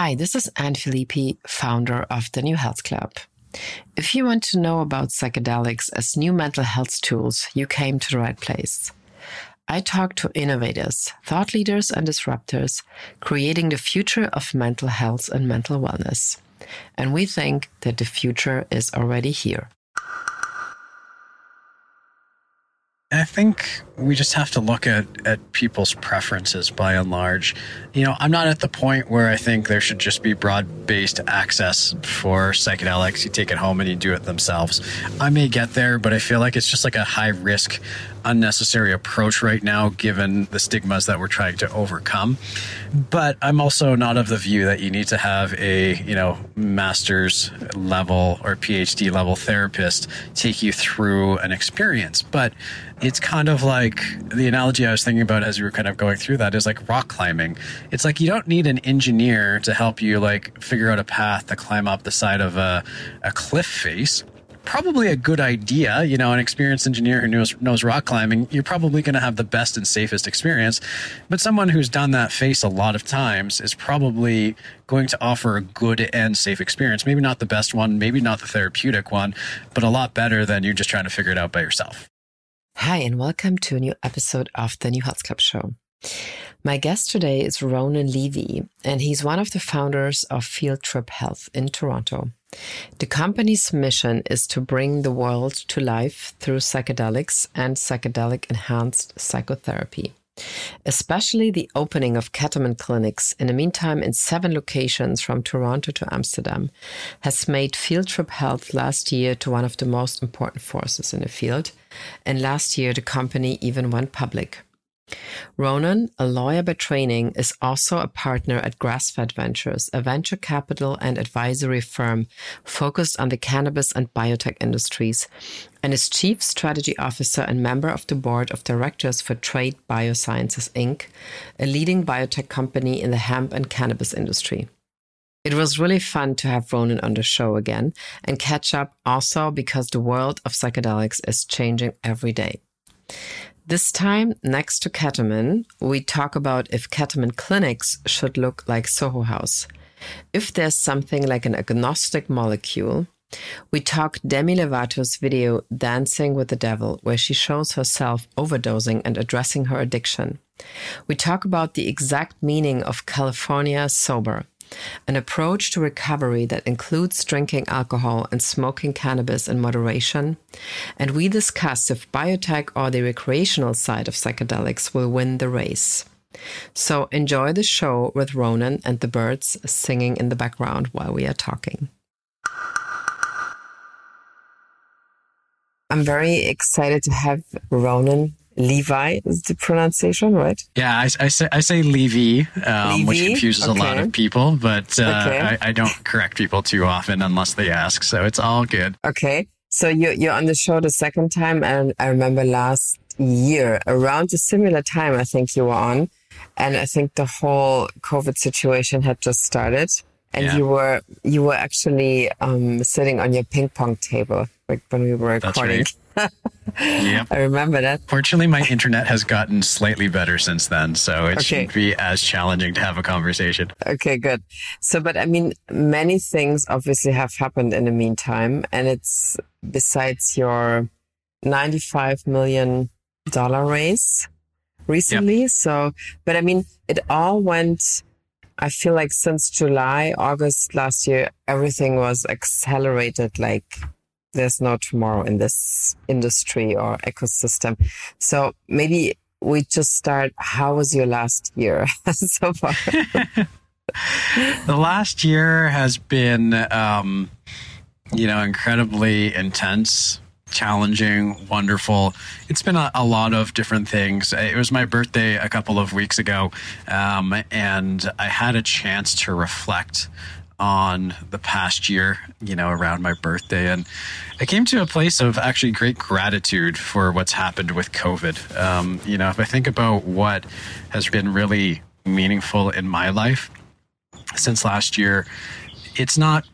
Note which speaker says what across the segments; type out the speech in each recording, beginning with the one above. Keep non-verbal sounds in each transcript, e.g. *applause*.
Speaker 1: Hi, this is Anne Filippi, founder of the New Health Club. If you want to know about psychedelics as new mental health tools, you came to the right place. I talk to innovators, thought leaders, and disruptors creating the future of mental health and mental wellness. And we think that the future is already here.
Speaker 2: I think we just have to look at, at people's preferences by and large. You know, I'm not at the point where I think there should just be broad based access for psychedelics. You take it home and you do it themselves. I may get there, but I feel like it's just like a high risk, unnecessary approach right now, given the stigmas that we're trying to overcome. But I'm also not of the view that you need to have a, you know, master's level or PhD level therapist take you through an experience. But it's kind of like the analogy I was thinking about as we were kind of going through that is like rock climbing. It's like you don't need an engineer to help you like figure out a path to climb up the side of a, a cliff face probably a good idea. You know, an experienced engineer who knows knows rock climbing, you're probably going to have the best and safest experience. But someone who's done that face a lot of times is probably going to offer a good and safe experience. Maybe not the best one, maybe not the therapeutic one, but a lot better than you just trying to figure it out by yourself.
Speaker 1: Hi, and welcome to a new episode of the New Health Club Show. My guest today is Ronan Levy, and he's one of the founders of Field Trip Health in Toronto. The company's mission is to bring the world to life through psychedelics and psychedelic enhanced psychotherapy. Especially the opening of ketamine clinics in the meantime in seven locations from Toronto to Amsterdam has made Field Trip Health last year to one of the most important forces in the field. And last year, the company even went public. Ronan, a lawyer by training, is also a partner at Grassfed Ventures, a venture capital and advisory firm focused on the cannabis and biotech industries, and is chief strategy officer and member of the board of directors for Trait Biosciences Inc., a leading biotech company in the hemp and cannabis industry. It was really fun to have Ronan on the show again and catch up also because the world of psychedelics is changing every day. This time, next to ketamine, we talk about if ketamine clinics should look like Soho House. If there's something like an agnostic molecule, we talk Demi Lovato's video Dancing with the Devil, where she shows herself overdosing and addressing her addiction. We talk about the exact meaning of California sober an approach to recovery that includes drinking alcohol and smoking cannabis in moderation. And we discuss if biotech or the recreational side of psychedelics will win the race. So enjoy the show with Ronan and the birds singing in the background while we are talking. I'm very excited to have Ronan Levi is the pronunciation, right?
Speaker 2: Yeah, I, I say I say Levy, um, which confuses okay. a lot of people, but uh, okay. I, I, don't correct people too often unless they ask, so it's all good.
Speaker 1: Okay, so you you're on the show the second time, and I remember last year around a similar time, I think you were on, and I think the whole COVID situation had just started, and yeah. you were you were actually um, sitting on your ping pong table like when we were recording.
Speaker 2: That's right. Yeah. *laughs*
Speaker 1: I remember that.
Speaker 2: Fortunately, my internet has gotten slightly better since then, so it okay. shouldn't be as challenging to have a conversation.
Speaker 1: Okay, good. So, but I mean, many things obviously have happened in the meantime, and it's besides your $95 million raise recently. Yep. So, but I mean, it all went I feel like since July, August last year, everything was accelerated like there's no tomorrow in this industry or ecosystem. So maybe we just start. How was your last year *laughs* so far? *laughs*
Speaker 2: the last year has been um, you know, incredibly intense, challenging, wonderful. It's been a, a, lot of different things. It was my birthday a couple of weeks ago, um, and I had a chance to reflect on the past year, you know, around my birthday. And I came to a place of actually great gratitude for what's happened with COVID. Um, you know, if I think about what has been really meaningful in my life since last year, it's not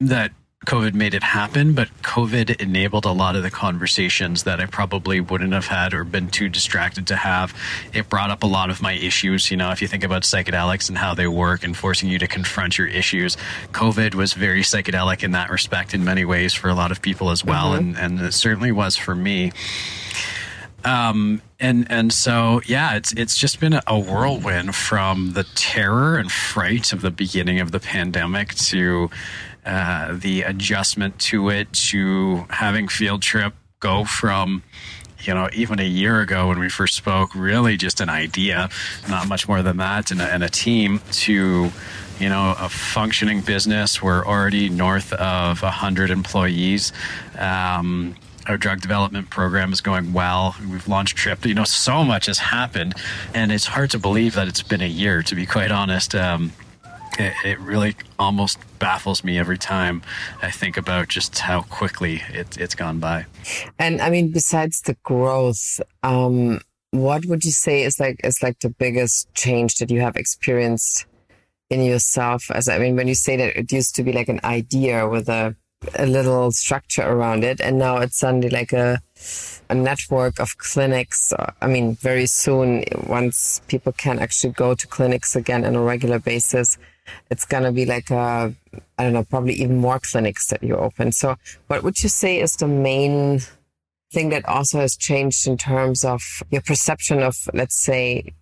Speaker 2: that COVID made it happen, but COVID enabled a lot of the conversations that I probably wouldn't have had or been too distracted to have. It brought up a lot of my issues. You know, if you think about psychedelics and how they work and forcing you to confront your issues, COVID was very psychedelic in that respect in many ways for a lot of people as well. Mm-hmm. And, and it certainly was for me. Um, and and so yeah, it's it's just been a whirlwind from the terror and fright of the beginning of the pandemic to uh, the adjustment to it to having field trip go from you know even a year ago when we first spoke really just an idea not much more than that and a, and a team to you know a functioning business we're already north of 100 employees um, our drug development program is going well. We've launched Trip. You know, so much has happened, and it's hard to believe that it's been a year. To be quite honest, um, it, it, really almost baffles me every time I think about just how quickly it, it's gone by.
Speaker 1: And I mean, besides the growth, um, what would you say is like is like the biggest change that you have experienced in yourself? As I mean, when you say that it used to be like an idea with a a little structure around it, and now it's suddenly like a a network of clinics. Uh, I mean, very soon, once people can actually go to clinics again on a regular basis, it's going to be like a, I don't know, probably even more clinics that you open. So, what would you say is the main thing that also has changed in terms of your perception of, let's say,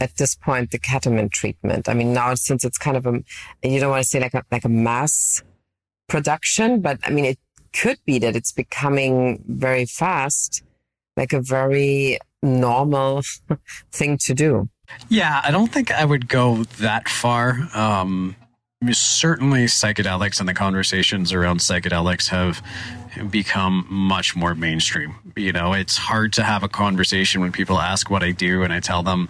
Speaker 1: at this point, the ketamine treatment? I mean, now since it's kind of a, you don't want to say like a, like a mass production, but I mean, it could be that it's becoming very fast, like a very normal *laughs* thing to do.
Speaker 2: Yeah, I don't think I would go that far. Um, certainly, psychedelics and the conversations around psychedelics have become much more mainstream. You know, it's hard to have a conversation when people ask what I do and I tell them,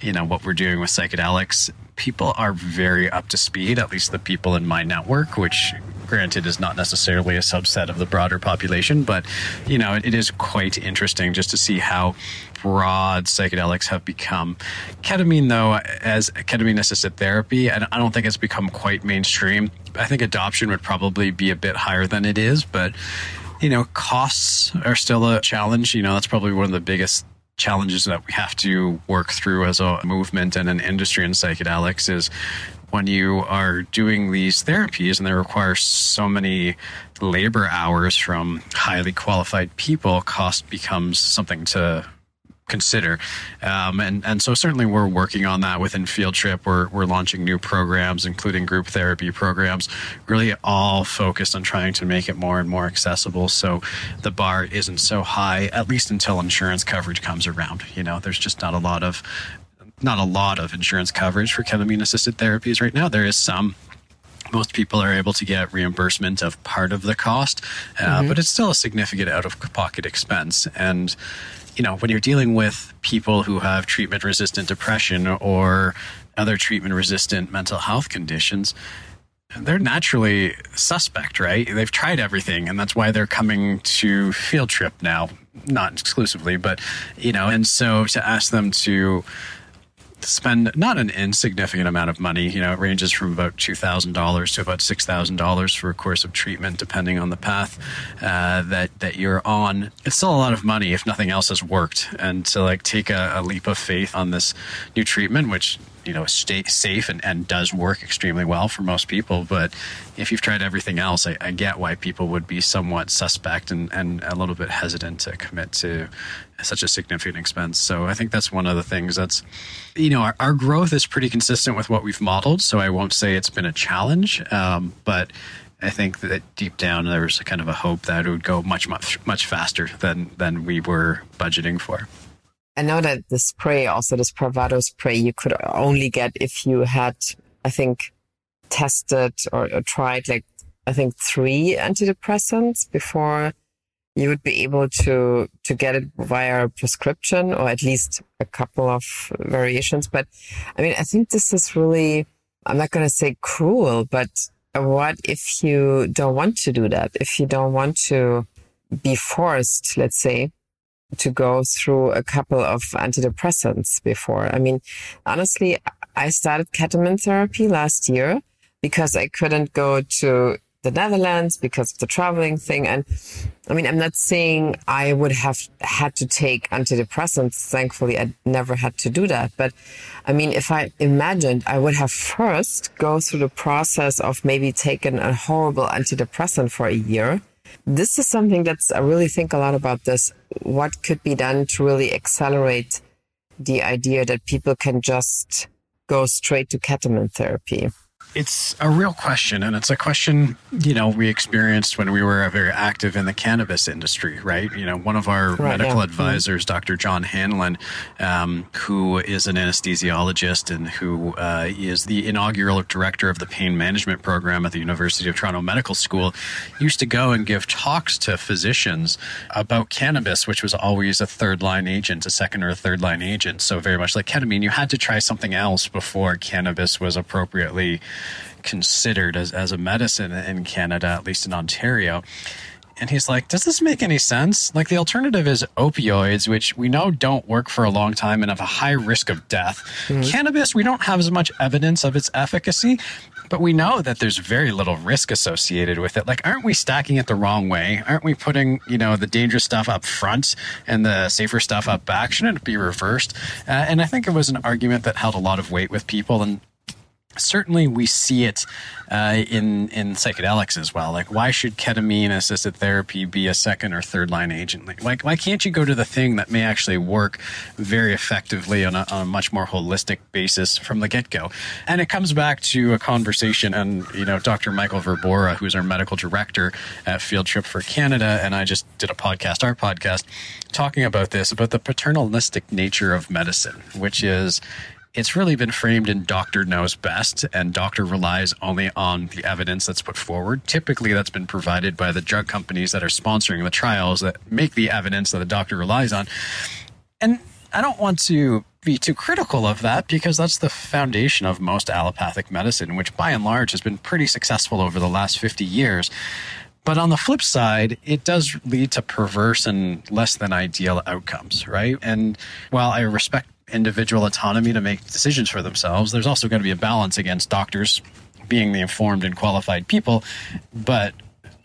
Speaker 2: you know, what we're doing with psychedelics. People are very up to speed, at least the people in my network, which granted is not necessarily a subset of the broader population, but you know, it, it is quite interesting just to see how broad psychedelics have become. Ketamine, though, as ketamine assisted therapy, I don't think it's become quite mainstream. I think adoption would probably be a bit higher than it is, but you know, costs are still a challenge. You know, that's probably one of the biggest challenges that we have to work through as a movement and an industry in psychedelics is when you are doing these therapies and they require so many labor hours from highly qualified people, cost becomes something to consider. Um, and, and so certainly we're working on that within Field Trip. We're, we're launching new programs, including group therapy programs, really all focused on trying to make it more and more accessible. So the bar isn't so high, at least until insurance coverage comes around. You know, there's just not a lot of not a lot of insurance coverage for ketamine assisted therapies right now. There is some, most people are able to get reimbursement of part of the cost, uh, mm-hmm. but it's still a significant out of pocket expense. And you know, when you're dealing with people who have treatment resistant depression or other treatment resistant mental health conditions, they're naturally suspect, right? They've tried everything, and that's why they're coming to field trip now, not exclusively, but you know, and so to ask them to spend not an insignificant amount of money. You know, it ranges from about two thousand dollars to about six thousand dollars for a course of treatment, depending on the path uh, that that you're on. It's still a lot of money if nothing else has worked, and to like take a, a leap of faith on this new treatment, which you know stay safe and, and does work extremely well for most people. But if you've tried everything else I, I, get why people would be somewhat suspect and, and a little bit hesitant to commit to such a significant expense. So i think that's one of the things that's you know our, our growth is pretty consistent with what we've modeled so i won't say it's been a challenge. Um, but I think that deep down there was kind of a hope that it would go much much much faster than than we were budgeting for.
Speaker 1: I know that the spray, also this Spravato spray, you could only get if you had, I think, tested or, or tried like I think, three antidepressants before you would be able to to get it via prescription or at least a couple of variations. But I mean, I think this is really I'm not going to say cruel, but what if you don't want to do that? If you don't want to be forced, let's say, to go through a couple of antidepressants before. I mean, honestly, I started ketamine therapy last year because I couldn't go to the Netherlands because of the traveling thing. And I mean, I'm not saying I would have had to take antidepressants. Thankfully, I never had to do that. But I mean, if I imagined I would have first go through the process of maybe taking a horrible antidepressant for a year. This is something that's, I really think a lot about this. What could be done to really accelerate the idea that people can just go straight to ketamine therapy?
Speaker 2: It's a real question, and it's a question you know we experienced when we were very active in the cannabis industry, right? You know, one of our right, medical yeah. advisors, mm-hmm. Dr. John Hanlon, um, who is an anesthesiologist and who uh, is the inaugural director of the pain management program at the University of Toronto Medical School, used to go and give talks to physicians about cannabis, which was always a third line agent, a second or a third line agent. So very much like ketamine, you had to try something else before cannabis was appropriately considered as, as a medicine in Canada, at least in Ontario. And he's like, Does this make any sense? Like, the alternative is opioids, which we know don't work for a long time and have a high risk of death. Mm-hmm. Cannabis, we don't have as much evidence of its efficacy, but we know that there's very little risk associated with it. Like, aren't we stacking it the wrong way? Aren't we putting, you know, the dangerous stuff up front and the safer stuff up back? Shouldn't it be reversed? Uh, and I think it was an argument that held a lot of weight with people. And certainly we see it uh, in in psychedelics as well. Like, why should ketamine assisted therapy be a second or third line agent? Like, why, why can't you go to the thing that may actually work very effectively on a, on a much more holistic basis from the get go? And it comes back to a conversation, and you know, Dr. Michael Verbora, who's our medical director at Field Trip for Canada, and I just did a podcast, our podcast, talking about this about the paternalistic nature of medicine, which is it's really been framed in doctor knows best and doctor relies only on the evidence that's put forward. Typically, that's been provided by the drug companies that are sponsoring the trials that make the evidence that the doctor relies on. And I don't want to be too critical of that because that's the foundation of most allopathic medicine, which by and large has been pretty successful over the last 50 years. But on the flip side, it does lead to perverse and less than ideal outcomes, right? And while I respect individual autonomy to make decisions for themselves. There's also going to be a balance against doctors being the informed and qualified people, but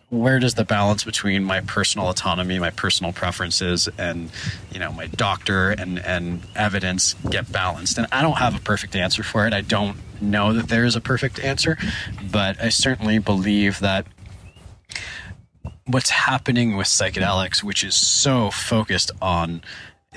Speaker 2: where does the balance between my personal autonomy, my personal preferences, and you know my doctor and and evidence get balanced? And I don't have a perfect answer for it. I don't know that there is a perfect answer, but I certainly believe that what's happening with psychedelics, which is so focused on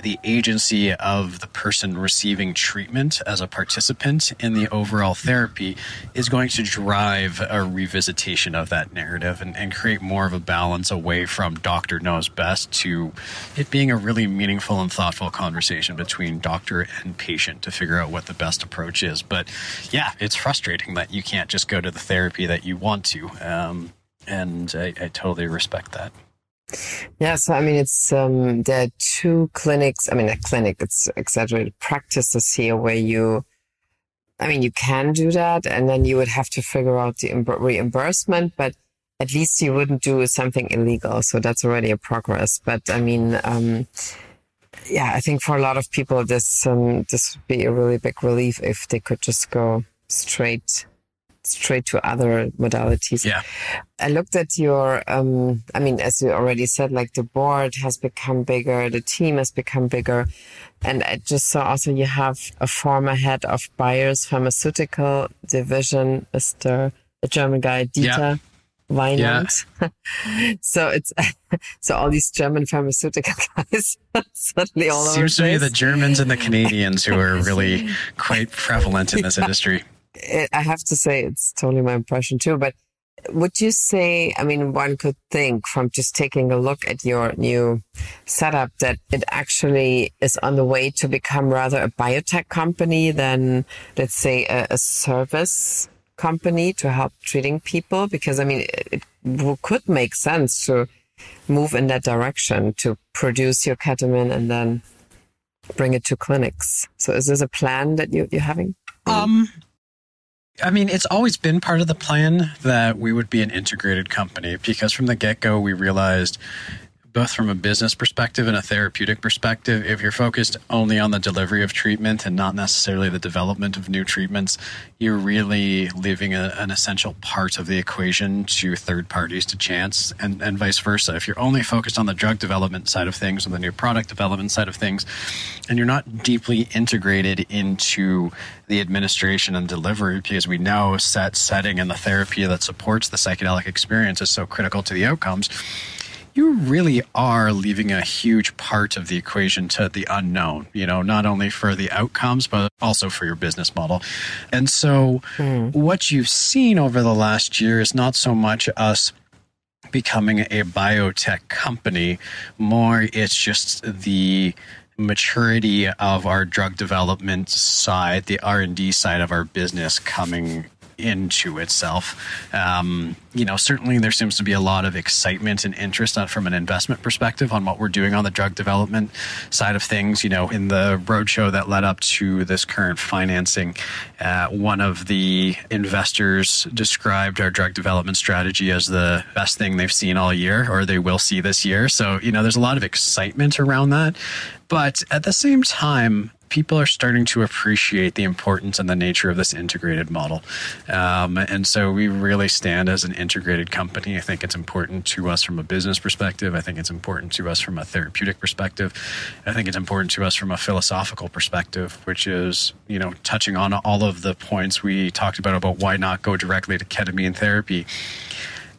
Speaker 2: the agency of the person receiving treatment as a participant in the overall therapy is going to drive a revisitation of that narrative and, and, create more of a balance away from doctor knows best to it being a really meaningful and thoughtful conversation between doctor and patient to figure out what the best approach is. But yeah, it's frustrating that you can't just go to the therapy that you want to. Um, and I, I totally respect that.
Speaker 1: Yeah, so I mean, it's um, there are two clinics. I mean, a clinic. It's exaggerated practices here where you, I mean, you can do that, and then you would have to figure out the reimbursement, but at least you wouldn't do something illegal. So that's already a progress. But I mean, um, yeah, I think for a lot of people, this um, this would be a really big relief if they could just go straight straight to other modalities.
Speaker 2: Yeah.
Speaker 1: I looked at your, um, I mean, as you already said, like the board has become bigger, the team has become bigger. And I just saw also you have a former head of Bayer's pharmaceutical division, Mr. a German guy, Dieter. Yeah. Yeah. *laughs* so it's *laughs* so all these German pharmaceutical *laughs* guys suddenly all
Speaker 2: Seems to be the Germans and the Canadians who are really quite prevalent in this yeah. industry
Speaker 1: it, I have to say it's totally my impression too. But would you say, I mean, one could think from just taking a look at your new setup that it actually is on the way to become rather a biotech company than, let's say, a, a service company to help treating people? Because I mean, it, it could make sense to move in that direction to produce your ketamine and then bring it to clinics. So is this a plan that you, you're having?
Speaker 2: Um, I mean, it's always been part of the plan that we would be an integrated company because from the get go, we realized both from a business perspective and a therapeutic perspective, if you're focused only on the delivery of treatment and not necessarily the development of new treatments, you're really leaving a, an essential part of the equation to third parties to chance and, and vice versa. If you're only focused on the drug development side of things or the new product development side of things, and you're not deeply integrated into the administration and delivery because we know set setting and the therapy that supports the psychedelic experience is so critical to the outcomes you really are leaving a huge part of the equation to the unknown, you know, not only for the outcomes, but also for your business model. And so, mm. what you've seen over the last year is not so much us becoming a biotech company, more it's just the maturity of our drug development side, the R&D side of our business coming into itself. Um, you know, certainly there seems to be a lot of excitement and interest from an investment perspective on what we're doing on the drug development side of things. You know, in the roadshow that led up to this current financing, uh, one of the investors described our drug development strategy as the best thing they've seen all year or they will see this year. So, you know, there's a lot of excitement around that. But at the same time, people are starting to appreciate the importance and the nature of this integrated model. Um, and so we really stand as an integrated company. I think it's important to us from a business perspective. I think it's important to us from a therapeutic perspective. I think it's important to us from a philosophical perspective, which is, you know, touching on all of the points we talked about about why not go directly to ketamine therapy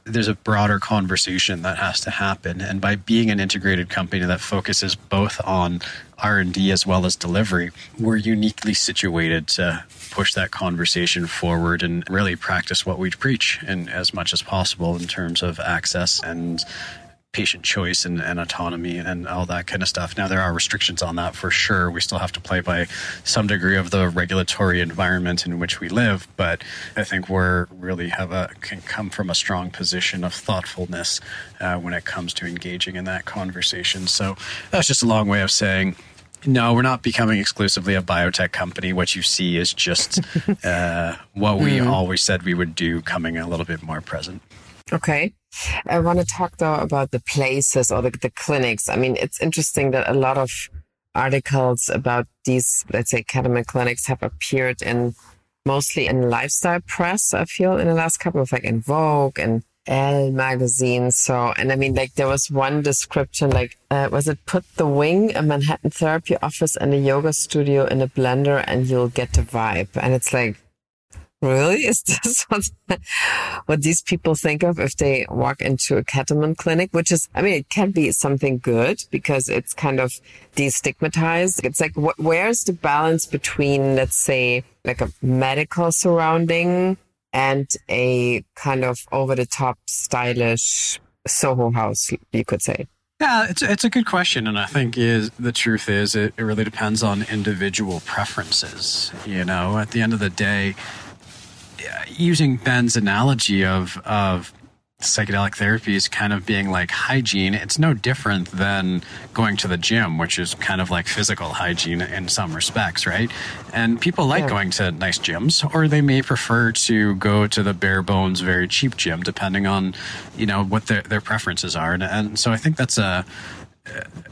Speaker 2: there's a broader conversation that has to happen and by being an integrated company that focuses both on r&d as well as delivery we're uniquely situated to push that conversation forward and really practice what we preach and as much as possible in terms of access and patient choice and, and, autonomy and all that kind of stuff. Now, there are restrictions on that for sure. We still have to play by some degree of the regulatory environment in which we live, but I think we're really have a can come from a strong position of thoughtfulness uh, when it comes to engaging in that conversation. So that's just a long way of saying. No, we're not becoming exclusively a biotech company. What you see is just *laughs* uh, what we mm. always said we would do, coming a little bit more present.
Speaker 1: Okay. I want to talk though about the places or the, the clinics. I mean, it's interesting that a lot of articles about these, let's say, ketamine clinics have appeared in mostly in lifestyle press, I feel, in the last couple of like in Vogue and Elle magazine. So, and I mean, like there was one description, like, uh, was it put the wing, a Manhattan therapy office and a yoga studio in a blender and you'll get the vibe. And it's like, Really? *laughs* Is this what, what these people think of if they walk into a ketamine clinic? Which is, I mean, it can be something good because it's kind of destigmatized. It's like, wh- where's the balance between, let's say, like a medical surrounding and a kind of over the top stylish Soho house, you could say?
Speaker 2: Yeah, it's it's a good question, and I think is the truth is it, it really depends on individual preferences. You know, at the end of the day, using Ben's analogy of of psychedelic therapy is kind of being like hygiene. It's no different than going to the gym, which is kind of like physical hygiene in some respects, right? And people like yeah. going to nice gyms, or they may prefer to go to the bare bones, very cheap gym, depending on, you know, what their, their preferences are. And, and so I think that's a,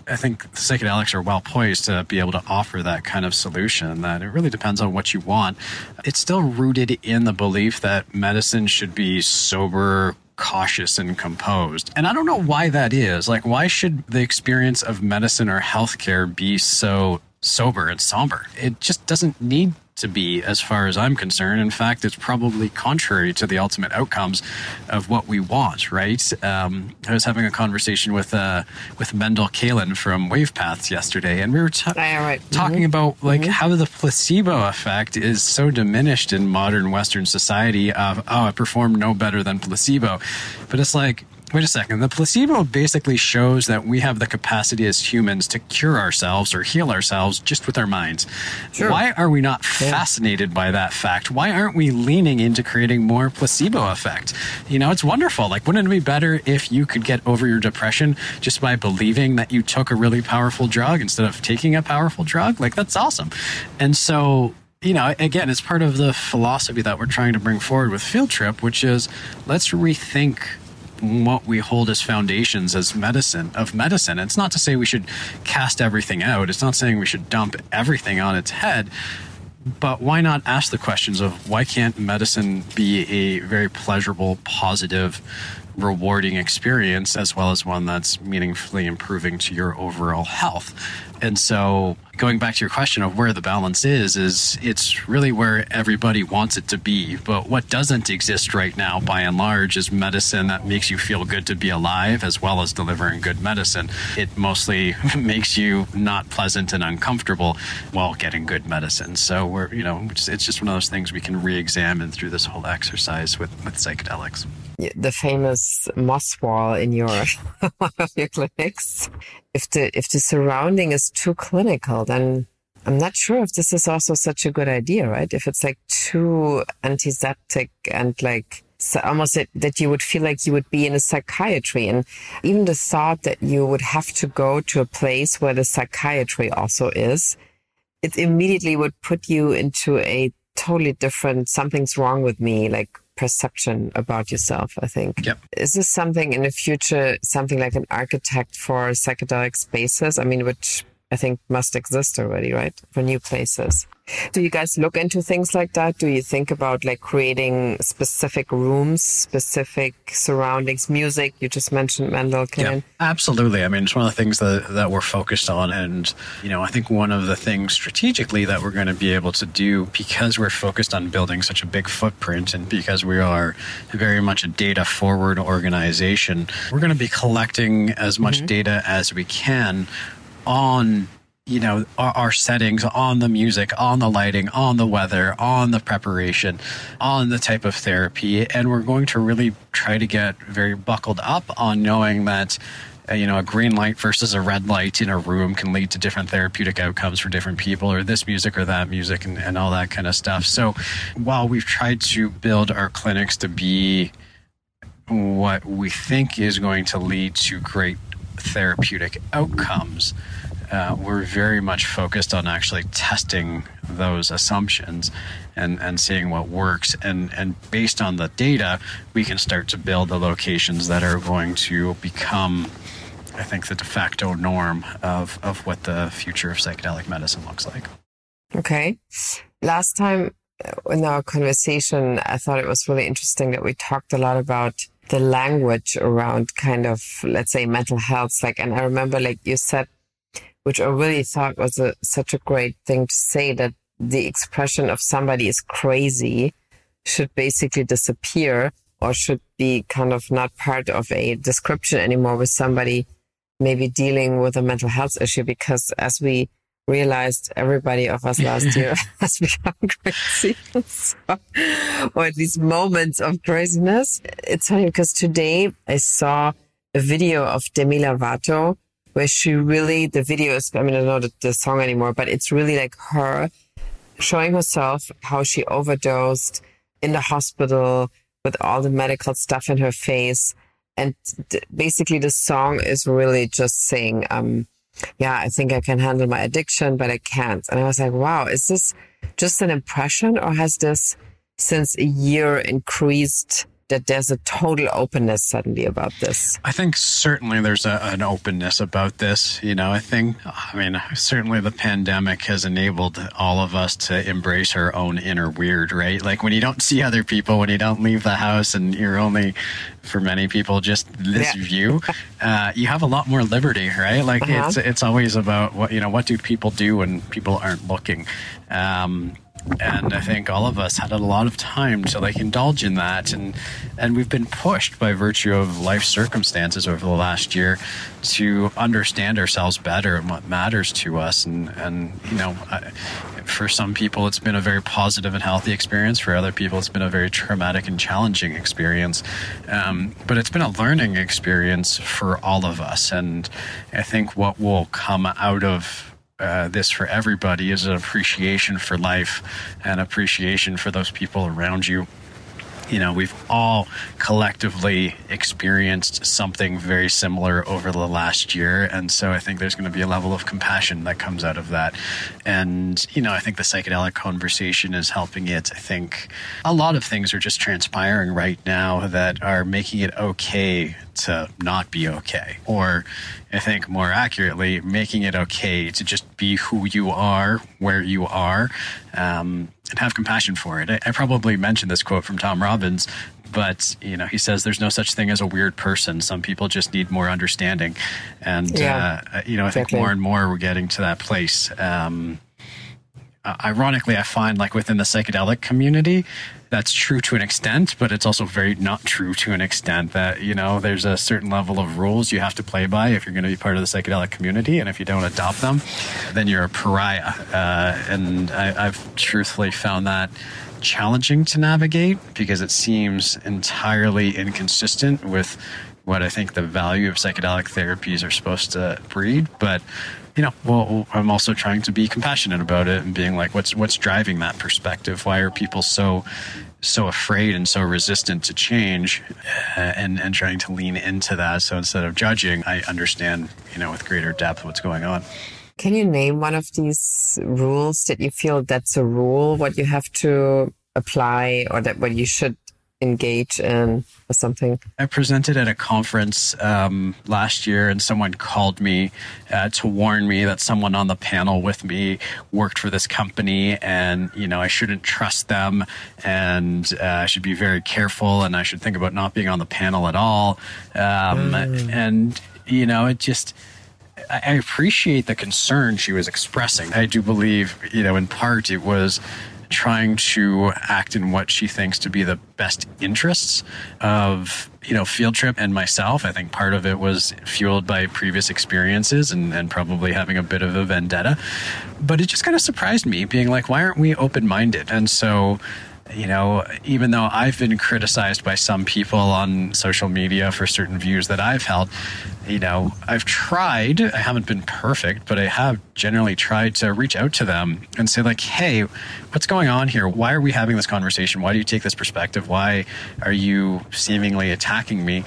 Speaker 2: I think psychedelics are well poised to be able to offer that kind of solution. That it really depends on what you want. It's still rooted in the belief that medicine should be sober, cautious, and composed. And I don't know why that is. Like, why should the experience of medicine or healthcare be so sober and somber? It just doesn't need to be, as far as I'm concerned. In fact, it's probably contrary to the ultimate outcomes of what we want. Right? Um, I was having a conversation with uh, with Mendel Kaelen from WavePaths yesterday, and we were ta- right. talking mm-hmm. about like mm-hmm. how the placebo effect is so diminished in modern Western society. Of oh, I performed no better than placebo, but it's like wait a second. The placebo basically shows that we have the capacity as humans to cure ourselves or heal ourselves just with our minds. Sure. Why are we not yeah. fascinated by that fact? Why aren't we leaning into creating more placebo effect? You know, it's wonderful. Like, wouldn't it be better if you could get over your depression just by believing that you took a really powerful drug instead of taking a powerful drug? Like, that's awesome. And so, you know, again, it's part of the philosophy that we're trying to bring forward with Field Trip, which is let's rethink what we hold as foundations as medicine of medicine. It's not to say we should cast everything out. It's not saying we should dump everything on its head. But why not ask the questions of why can't medicine be a very pleasurable, positive, rewarding experience as well as one that's meaningfully improving to your overall health? And so going back to your question of where the balance is is it's really where everybody wants it to be. But what doesn't exist right now by and large is medicine that makes you feel good to be alive as well as delivering good medicine. It mostly *laughs* makes you not pleasant and uncomfortable while getting good medicine. So we're you know it's, just one of those things we can re-examine through this whole exercise with with psychedelics.
Speaker 1: The famous moss wall in your *laughs* your clinics if the if the surrounding is too clinical then I'm not sure if this is also such a good idea, right? If it's like too antiseptic and like so almost that, that you would feel like you would be in a psychiatry. And even the thought that you would have to go to a place where the psychiatry also is, it immediately would put you into a totally different something's wrong with me, like perception about yourself, I think.
Speaker 2: Yep.
Speaker 1: Is this something in the future, something like an architect for psychedelic spaces? I mean, which I think must exist already, right? For new places. Do you guys look into things like that? Do you think about like creating specific rooms, specific surroundings, music? You just mentioned Mendel.
Speaker 2: Yeah, absolutely. I mean, it's one of the things that, that we're focused on. And, you know, I think one of the things strategically that we're going to be able to do because we're focused on building such a big footprint and because we are very much a data forward organization, we're going to be collecting as much mm-hmm. data as we can on you know our, our, settings on the music on the lighting on the weather on the preparation on the type of therapy. And we're going to really try to get very buckled up on knowing that uh, you know a green light versus a red light in a room can lead to different therapeutic outcomes for different people or this music or that music and, and all that kind of stuff. So while we've tried to build our clinics to be what we think is going to lead to great therapeutic outcomes, uh, we're very much focused on actually testing those assumptions and, and seeing what works. And, and based on the data, we can start to build the locations that are going to become, I think, the de facto norm of, of what the future of psychedelic medicine looks like.
Speaker 1: Okay. Last time in our conversation, I thought it was really interesting that we talked a lot about the language around kind of, let's say, mental health. Like, and I remember, like you said, which I really thought was a, such a great thing to say that the expression of somebody is crazy should basically disappear or should be kind of not part of a description anymore with somebody maybe dealing with a mental health issue because as we realized everybody of us last *laughs* year *laughs* has become crazy. so, or at least moments of craziness. It's funny because today I saw a video of Demi Lovato where she really, the video is, I mean, I don't know the, the song anymore, but it's really like her showing herself how she overdosed in the hospital with all the medical stuff in her face. And basically the song is really just saying, um, yeah, I think I can handle my addiction, but I can't. And I was like, wow, is this just an impression or has this since a year increased that there's a total openness suddenly about this?
Speaker 2: I think certainly there's a, an openness about this. You know, I think, I mean, certainly the pandemic has enabled all of us to embrace our own inner weird, right? Like when you don't see other people, when you don't leave the house and you're only, for many people, just this yeah. view, uh, you have a lot more liberty, right? Like uh-huh. it's, it's always about what, you know, what do people do when people aren't looking? Um, and I think all of us had a lot of time to like indulge in that, and and we've been pushed by virtue of life circumstances over the last year to understand ourselves better and what matters to us, and and you know. I, for some people, it's been a very positive and healthy experience. For other people, it's been a very traumatic and challenging experience. Um, but it's been a learning experience for all of us. And I think what will come out of uh, this for everybody is an appreciation for life and appreciation for those people around you you know, we've all collectively experienced something very similar over the last year. And so I think there's going to be a level of compassion that comes out of that. And, you know, I think the psychedelic conversation is helping it. I think a lot of things are just transpiring right now that are making it okay to not be okay. Or I think more accurately, making it okay to just be who you are, where you are. Um, and have compassion for it. I, I, probably mentioned this quote from Tom Robbins, but you know he says there's no such thing as a weird person. Some people just need more understanding, and yeah, uh, you know I think more and more we're getting to that place. Um, uh, ironically, I find like within the psychedelic community, that's true to an extent, but it's also very not true to an extent that, you know, there's a certain level of rules you have to play by if you're going to be part of the psychedelic community. And if you don't adopt them, then you're a pariah. Uh, and I, I've truthfully found that challenging to navigate because it seems entirely inconsistent with what I think the value of psychedelic therapies are supposed to breed. But you know, well, I'm also trying to be compassionate about it and being like, what's what's driving that perspective? Why are people so so afraid and so resistant to change, uh, and and trying to lean into that? So instead of judging, I understand, you know, with greater depth what's going on.
Speaker 1: Can you name one of these rules that you feel that's a rule, what you have to apply, or that what you should engage in something?
Speaker 2: I presented at a conference um, last year, and someone called me uh, to warn me that someone on the panel with me worked for this company, and you know I shouldn't trust them, and uh, I should be very careful, and I should think about not being on the panel at all. Um, mm. And you know, it just. I appreciate the concern she was expressing. I do believe, you know, in part it was trying to act in what she thinks to be the best interests of you know field trip and myself. I think part of it was fueled by previous experiences and, and probably having a bit of a vendetta. But it just kind of surprised me being like why aren't we open-minded? And so you know, even though I've been criticized by some people on social media for certain views that I've held, you know, I've tried, I haven't been perfect, but I have generally tried to reach out to them and say, like, hey, what's going on here? Why are we having this conversation? Why do you take this perspective? Why are you seemingly attacking me?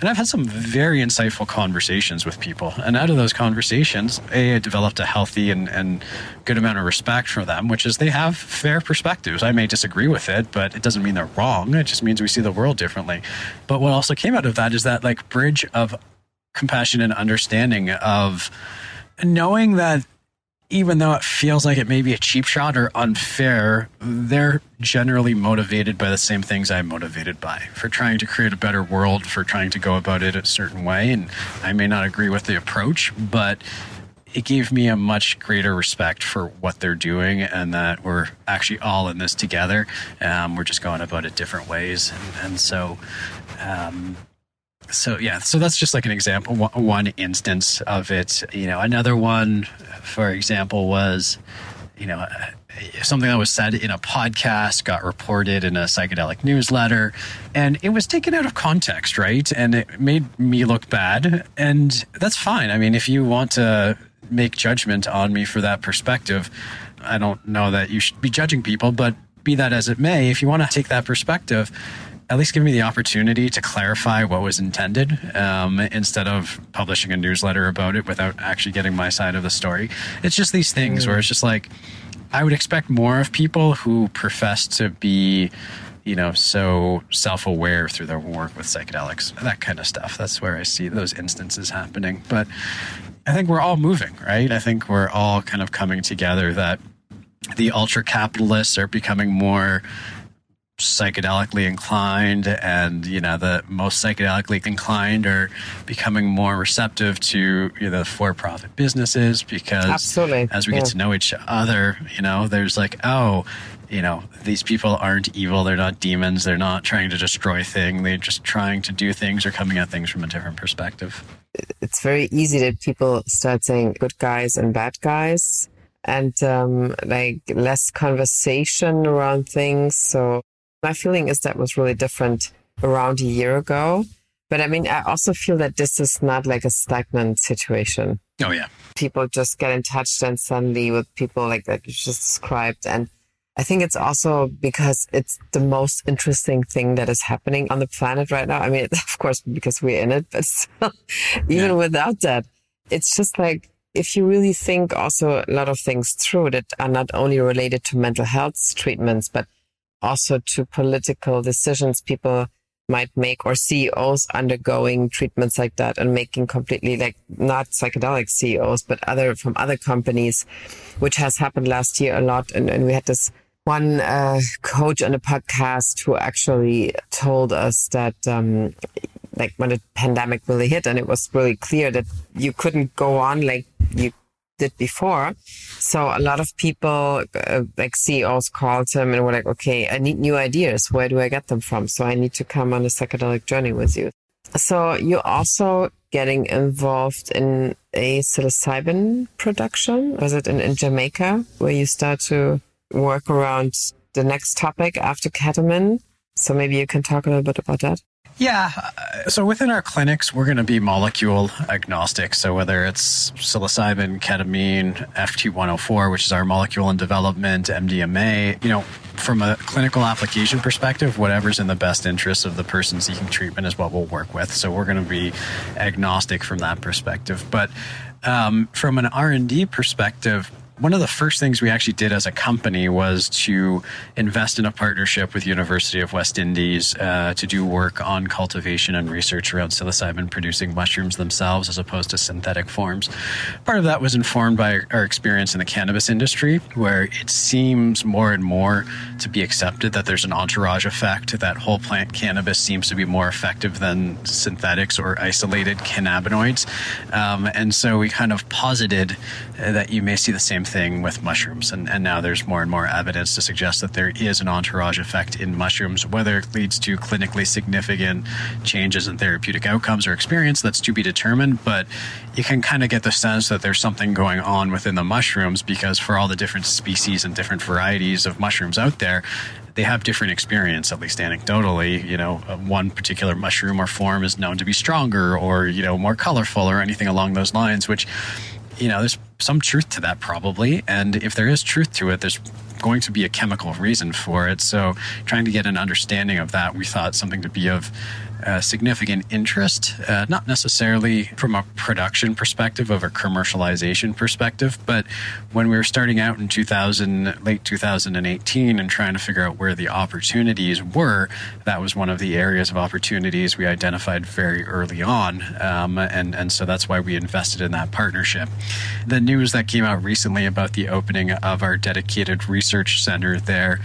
Speaker 2: And I've had some very insightful conversations with people. And out of those conversations, A, I developed a healthy and, and good amount of respect for them, which is they have fair perspectives. I may disagree with it, but it doesn't mean they're wrong. It just means we see the world differently. But what also came out of that is that like bridge of compassion and understanding of knowing that even though it feels like it may be a cheap shot or unfair, they're generally motivated by the same things I'm motivated by for trying to create a better world, for trying to go about it a certain way. And I may not agree with the approach, but it gave me a much greater respect for what they're doing and that we're actually all in this together. Um, we're just going about it different ways. And, and so, um, so yeah so that's just like an example one instance of it. You know another one for example was you know something that was said in a podcast got reported in a psychedelic newsletter and it was taken out of context right? And it made me look bad and that's fine. I mean if you want to make judgment on me for that perspective i don't know that you should be judging people but be that as it may if you want to take that perspective at least give me the opportunity to clarify what was intended um, instead of publishing a newsletter about it without actually getting my side of the story. It's just these things where it's just like, I would expect more of people who profess to be, you know, so self aware through their work with psychedelics, that kind of stuff. That's where I see those instances happening. But I think we're all moving, right? I think we're all kind of coming together that the ultra capitalists are becoming more psychedelically inclined and you know the most psychedelically inclined are becoming more receptive to you know for-profit businesses because
Speaker 1: Absolutely.
Speaker 2: as we yeah. get to know each other you know there's like oh you know these people aren't evil they're not demons they're not trying to destroy things they're just trying to do things or coming at things from a different perspective
Speaker 1: it's very easy that people start saying good guys and bad guys and um, like less conversation around things. So my feeling is that was really different around a year ago. But I mean, I also feel that this is not like a stagnant situation.
Speaker 2: Oh, yeah.
Speaker 1: People just get in touch then suddenly with people like that you just described. And I think it's also because it's the most interesting thing that is happening on the planet right now. I mean, *laughs* of course, because we're in it, but still, *laughs* even yeah. without that, it's just like, if you really think also a lot of things through that are not only related to mental health treatments, but also to political decisions people might make or CEOs undergoing treatments like that and making completely like not psychedelic CEOs, but other from other companies, which has happened last year a lot. And, and we had this one uh, coach on a podcast who actually told us that um, like when the pandemic really hit and it was really clear that you couldn't go on like did before. So a lot of people, uh, like CEOs called him and were like, okay, I need new ideas. Where do I get them from? So I need to come on a psychedelic journey with you. So you're also getting involved in a psilocybin production. Was it in, in Jamaica where you start to work around the next topic after ketamine? So maybe you can talk a little bit about that.
Speaker 2: Yeah. Uh, so within our clinics, we're going to be molecule agnostic. So whether it's psilocybin, ketamine, FT104, which is our molecule in development, MDMA, you know, from a clinical application perspective, whatever's in the best interest of the person seeking treatment is what we'll work with. So we're going to be agnostic from that perspective. But um, from an R&D perspective, one of the first things we actually did as a company was to invest in a partnership with University of West Indies uh, to do work on cultivation and research around psilocybin producing mushrooms themselves as opposed to synthetic forms. Part of that was informed by our experience in the cannabis industry, where it seems more and more to be accepted that there's an entourage effect, that whole plant cannabis seems to be more effective than synthetics or isolated cannabinoids. Um, and so we kind of posited that you may see the same thing with mushrooms. And, and now there's more and more evidence to suggest that there is an entourage effect in mushrooms. Whether it leads to clinically significant changes in therapeutic outcomes or experience, that's to be determined. But you can kind of get the sense that there's something going on within the mushrooms because for all the different species and different varieties of mushrooms out there, they have different experience, at least anecdotally. You know, uh, one particular mushroom or form is known to be stronger or, you know, more colorful or anything along those lines, which you know, there's some truth to that probably. And if there is truth to it, there's going to be a chemical reason for it. So trying to get an understanding of that, we thought something to be of uh, significant interest, uh, not necessarily from a production perspective of a commercialization perspective, but when we were starting out in 2000, late 2018, and trying to figure out where the opportunities were, that was one of the areas of opportunities we identified very early on, um, and and so that's why we invested in that partnership. The news that came out recently about the opening of our dedicated research center there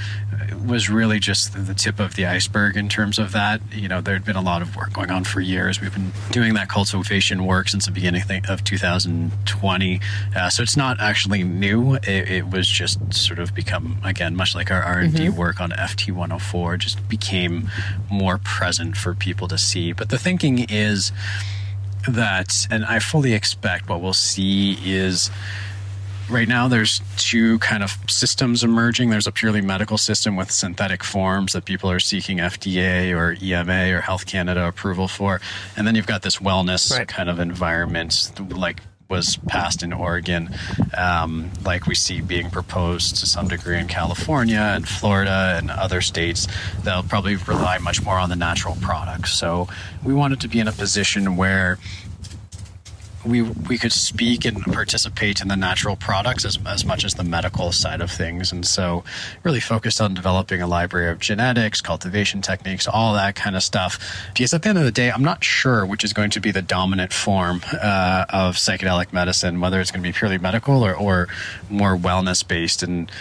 Speaker 2: was really just the tip of the iceberg in terms of that. You know, there had been a lot of work going on for years. We've been doing that cultivation work since the beginning of 2020. Uh, so it's not actually new. It, it, was just sort of become, again, much like our R&D mm-hmm. work on FT104, just became more present for people to see. But the thinking is that, and I fully expect what we'll see is right now there's two kind of systems emerging there's a purely medical system with synthetic forms that people are seeking fda or ema or health canada approval for and then you've got this wellness right. kind of environment like was passed in Oregon, um, like we see being proposed to some degree in California and Florida and other states, they'll probably rely much more on the natural products. So we wanted to be in a position where we we could speak and participate in the natural products as, as much as the medical side of things. And so really focused on developing a library of genetics cultivation techniques all that kind of stuff. Because at the end of the day i'm not sure which is going to be the dominant form uh, of psychedelic medicine whether it's going to be purely medical or, or more wellness based and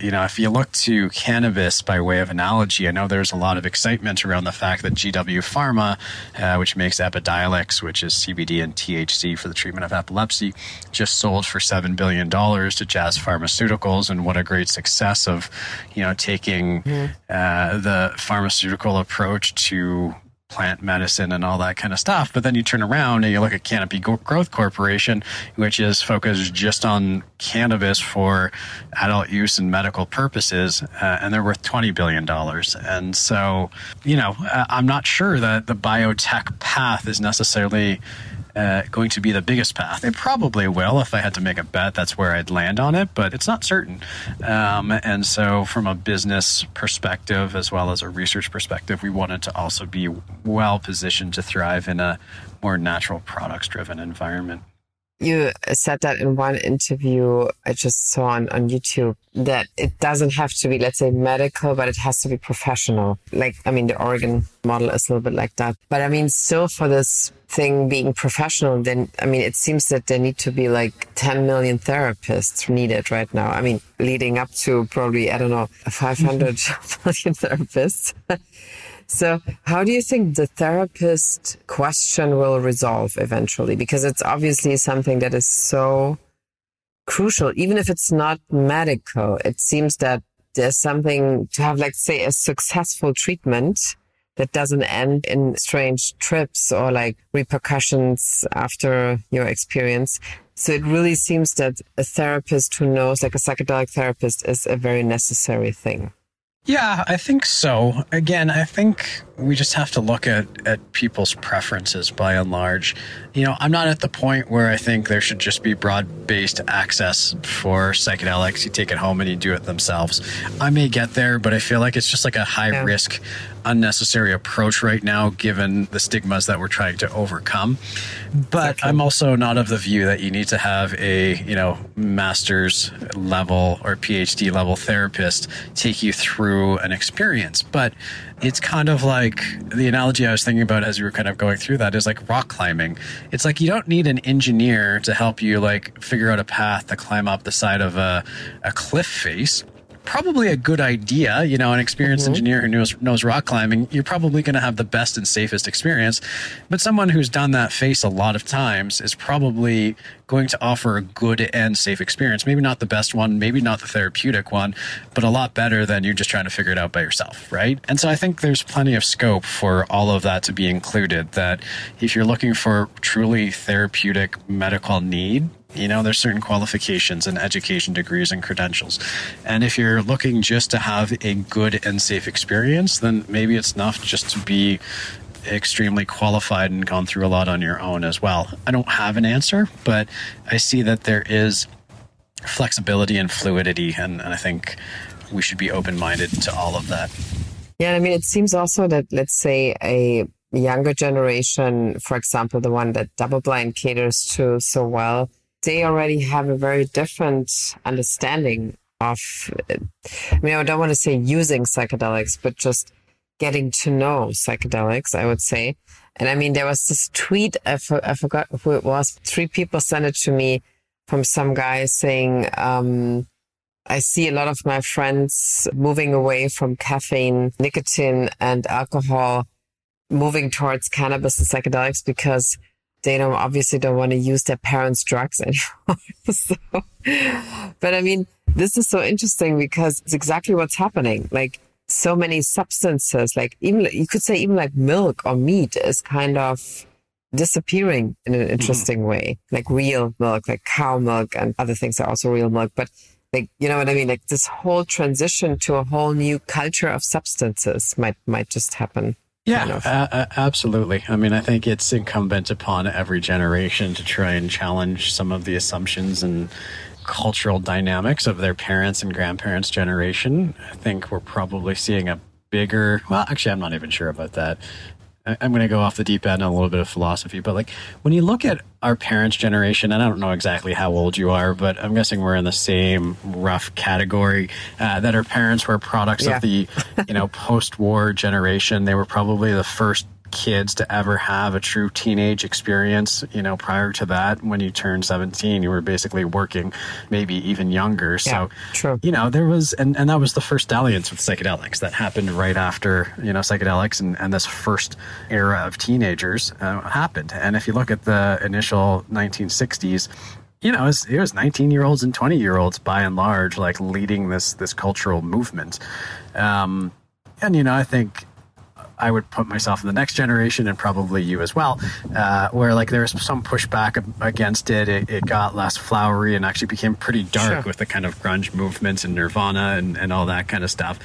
Speaker 2: you know, if you look to cannabis by way of analogy, I know there's a lot of excitement around the fact that GW Pharma, uh, which makes Epidiolex, which is CBD and THC for the treatment of epilepsy, just sold for $7 billion to Jazz Pharmaceuticals. And what a great success of, you know, taking mm. uh, the pharmaceutical approach to plant medicine and all that kind of stuff. But then you turn around and you look at Canopy Growth Corporation, which is focused just on cannabis for adult use and medical purposes, uh, and they're worth $20 billion. And so, you know, I'm not sure that the biotech path is necessarily uh, going to be the biggest path. It probably will. If I had to make a bet, that's where I'd land on it, but it's not certain. Um, and so, from a business perspective as well as a research perspective, we wanted to also be well positioned to thrive in a more natural products driven environment.
Speaker 1: You said that in one interview I just saw on, on YouTube that it doesn't have to be, let's say, medical, but it has to be professional. Like, I mean, the Oregon model is a little bit like that. But I mean, still for this thing being professional, then, I mean, it seems that there need to be like 10 million therapists needed right now. I mean, leading up to probably, I don't know, 500 mm-hmm. million therapists. *laughs* So, how do you think the therapist question will resolve eventually? Because it's obviously something that is so crucial, even if it's not medical. It seems that there's something to have, like, say, a successful treatment that doesn't end in strange trips or like repercussions after your experience. So it really seems that a therapist who knows, like a psychedelic therapist, is a very necessary thing.
Speaker 2: Yeah, I think so. Again, I think we just have to look at, at people's preferences by and large. You know, I'm not at the point where I think there should just be broad based access for psychedelics. You take it home and you do it themselves. I may get there, but I feel like it's just like a high yeah. risk unnecessary approach right now, given the stigmas that we're trying to overcome. But I'm also not of the view that you need to have a, you know, master's level or PhD level therapist take you through an experience. But it's kind of like the analogy I was thinking about as you were kind of going through that is like rock climbing. It's like you don't need an engineer to help you like figure out a path to climb up the side of a, a cliff face probably a good idea. You know, an experienced mm-hmm. engineer who knows knows rock climbing, you're probably going to have the best and safest experience. But someone who's done that face a lot of times is probably going to offer a good and safe experience. Maybe not the best one, maybe not the therapeutic one, but a lot better than you're just trying to figure it out by yourself, right? And so I think there's plenty of scope for all of that to be included. That if you're looking for truly therapeutic medical need, you know, there's certain qualifications and education degrees and credentials. And if you're looking just to have a good and safe experience, then maybe it's enough just to be extremely qualified and gone through a lot on your own as well. I don't have an answer, but I see that there is flexibility and fluidity, and, and I think we should be open minded to all of that.
Speaker 1: Yeah, I mean, it seems also that, let's say, a younger generation, for example, the one that DoubleBlind caters to so well, they already have a very different understanding of, I mean, I don't want to say using psychedelics, but just getting to know psychedelics, I would say. And I mean, there was this tweet, I, for, I forgot who it was. Three people sent it to me from some guy saying, um, I see a lot of my friends moving away from caffeine, nicotine, and alcohol, moving towards cannabis and psychedelics because they don't obviously don't want to use their parents' drugs *laughs* anymore. so, but I mean, this is so interesting because it's exactly what's happening. Like so many substances, like even you could say even like milk or meat is kind of disappearing in an mm-hmm. interesting mm-hmm. way. Like real milk, like cow milk and other things are also real milk, but like you know what I mean? Like this whole transition to a whole new culture of substances might might just happen.
Speaker 2: Yeah, kind of. absolutely. I mean, I think it's incumbent upon every generation to try and challenge some of the assumptions and cultural dynamics of their parents and grandparents' generation. I think we're probably seeing a bigger, well, actually, I'm not even sure about that. I'm going to go off the deep end on a little bit of philosophy, but like when you look at our parents' generation, and I don't know exactly how old you are, but I'm guessing we're in the same rough category uh, that our parents were products yeah. of the, you know, *laughs* post-war generation. They were probably the first kids to ever have a true teenage experience. You know, prior to that, when you turned 17, you were basically working, maybe even younger. So, yeah, true. you know, there was, and, and that was the first dalliance with psychedelics that happened right after, you know, psychedelics and, and this first era of teenagers uh, happened. And if you look at the initial 1960s, you know, it was, it was 19 year olds and 20 year olds by and large, like leading this, this cultural movement. Um, and, you know, I think I would put myself in the next generation and probably you as well, uh, where like there was some pushback against it. it. It got less flowery and actually became pretty dark sure. with the kind of grunge movements and Nirvana and, and all that kind of stuff.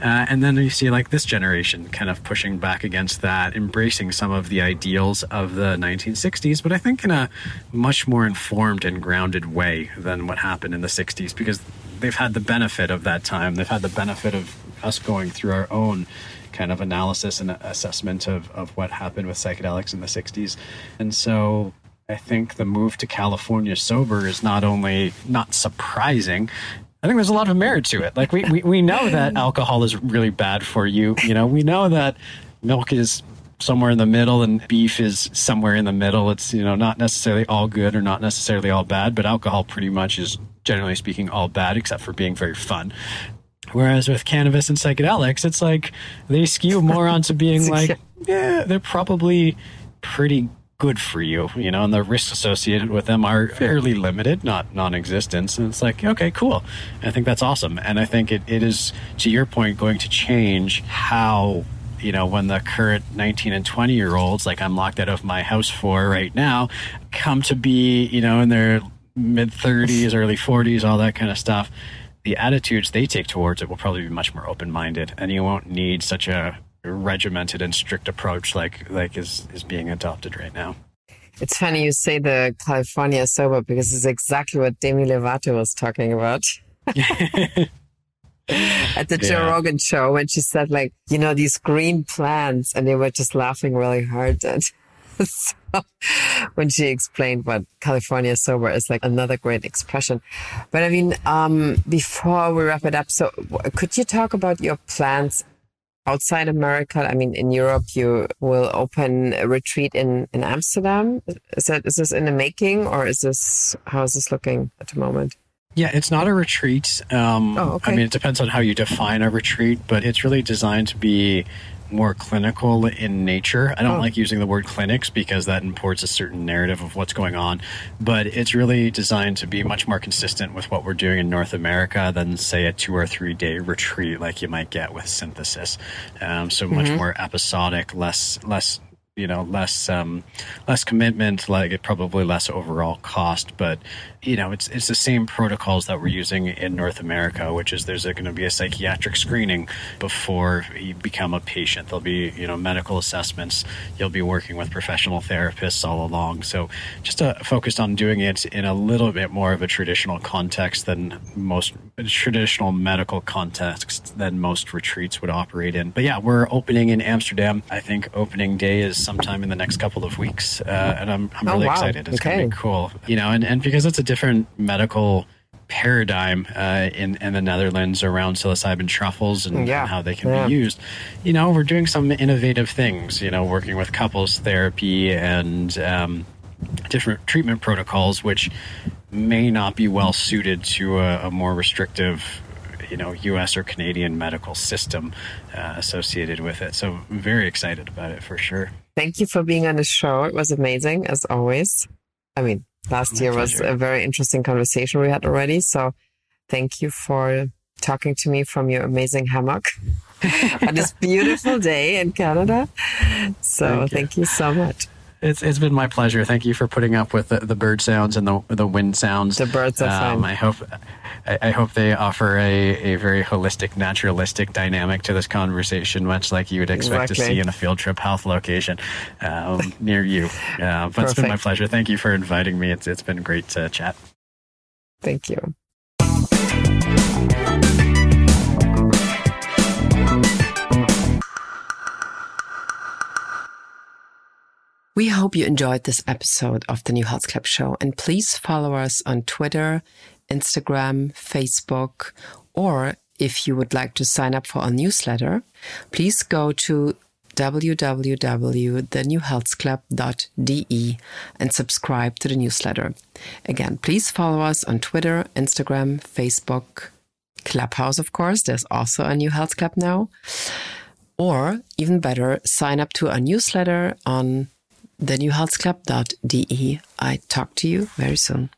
Speaker 2: Uh, and then you see like this generation kind of pushing back against that, embracing some of the ideals of the 1960s, but I think in a much more informed and grounded way than what happened in the 60s because they've had the benefit of that time. They've had the benefit of us going through our own kind of analysis and assessment of, of what happened with psychedelics in the 60s. And so I think the move to California sober is not only not surprising, I think there's a lot of merit to it. Like we, we, we know that *laughs* alcohol is really bad for you. You know, we know that milk is somewhere in the middle and beef is somewhere in the middle. It's, you know, not necessarily all good or not necessarily all bad, but alcohol pretty much is generally speaking all bad except for being very fun. Whereas with cannabis and psychedelics, it's like they skew more onto *laughs* being like, yeah, they're probably pretty good for you, you know, and the risks associated with them are fairly limited, not non existent. And it's like, okay, cool. I think that's awesome. And I think it, it is, to your point, going to change how you know, when the current 19 and 20 year olds, like I'm locked out of my house for right now, come to be, you know, in their mid 30s, early 40s, all that kind of stuff, the attitudes they take towards it will probably be much more open minded. And you won't need such a regimented and strict approach like like is is being adopted right now.
Speaker 1: It's funny you say the California sober because it's exactly what Demi Lovato was talking about. *laughs* At the Joe yeah. Rogan show when she said like, you know, these green plants and they were just laughing really hard and *laughs* so *laughs* when she explained what California sober is like another great expression. But I mean, um, before we wrap it up, so could you talk about your plans outside America? I mean, in Europe, you will open a retreat in, in Amsterdam. Is that, is this in the making or is this, how is this looking at the moment?
Speaker 2: Yeah, it's not a retreat. Um, oh, okay. I mean, it depends on how you define a retreat, but it's really designed to be more clinical in nature. I don't oh. like using the word clinics because that imports a certain narrative of what's going on, but it's really designed to be much more consistent with what we're doing in North America than, say, a two or three day retreat like you might get with synthesis. Um, so much mm-hmm. more episodic, less less you know less um, less commitment like probably less overall cost but you know it's it's the same protocols that we're using in North America which is there's going to be a psychiatric screening before you become a patient. There'll be you know medical assessments. You'll be working with professional therapists all along. So just uh, focused on doing it in a little bit more of a traditional context than most traditional medical context than most retreats would operate in. But yeah we're opening in Amsterdam. I think opening day is sometime in the next couple of weeks, uh, and I'm I'm oh, really oh, wow. excited. It's okay. gonna be cool, you know, and and because it's a different medical paradigm uh, in in the Netherlands around psilocybin truffles and, yeah. and how they can yeah. be used. You know, we're doing some innovative things. You know, working with couples therapy and um, different treatment protocols, which may not be well suited to a, a more restrictive you know U.S. or Canadian medical system uh, associated with it. So I'm very excited about it for sure.
Speaker 1: Thank you for being on the show. It was amazing as always. I mean, last My year pleasure. was a very interesting conversation we had already. So thank you for talking to me from your amazing hammock *laughs* on this beautiful day in Canada. So thank you, thank you so much.
Speaker 2: It's it's been my pleasure. Thank you for putting up with the, the bird sounds and the the wind sounds.
Speaker 1: The birds are um,
Speaker 2: fun. I hope I, I, hope they offer a, a very holistic, naturalistic dynamic to this conversation, much like you would expect exactly. to see in a field trip health location um, *laughs* near you. Uh, but Perfect. it's been my pleasure. Thank you for inviting me. It's it's been great to chat.
Speaker 1: Thank you. We hope you enjoyed this episode of the New Health Club Show, and please follow us on Twitter, Instagram, Facebook, or if you would like to sign up for our newsletter, please go to www.thenewhealthclub.de and subscribe to the newsletter. Again, please follow us on Twitter, Instagram, Facebook, Clubhouse, of course. There's also a new health club now. Or even better, sign up to our newsletter on thenewhealthclub.de. I talk to you very soon.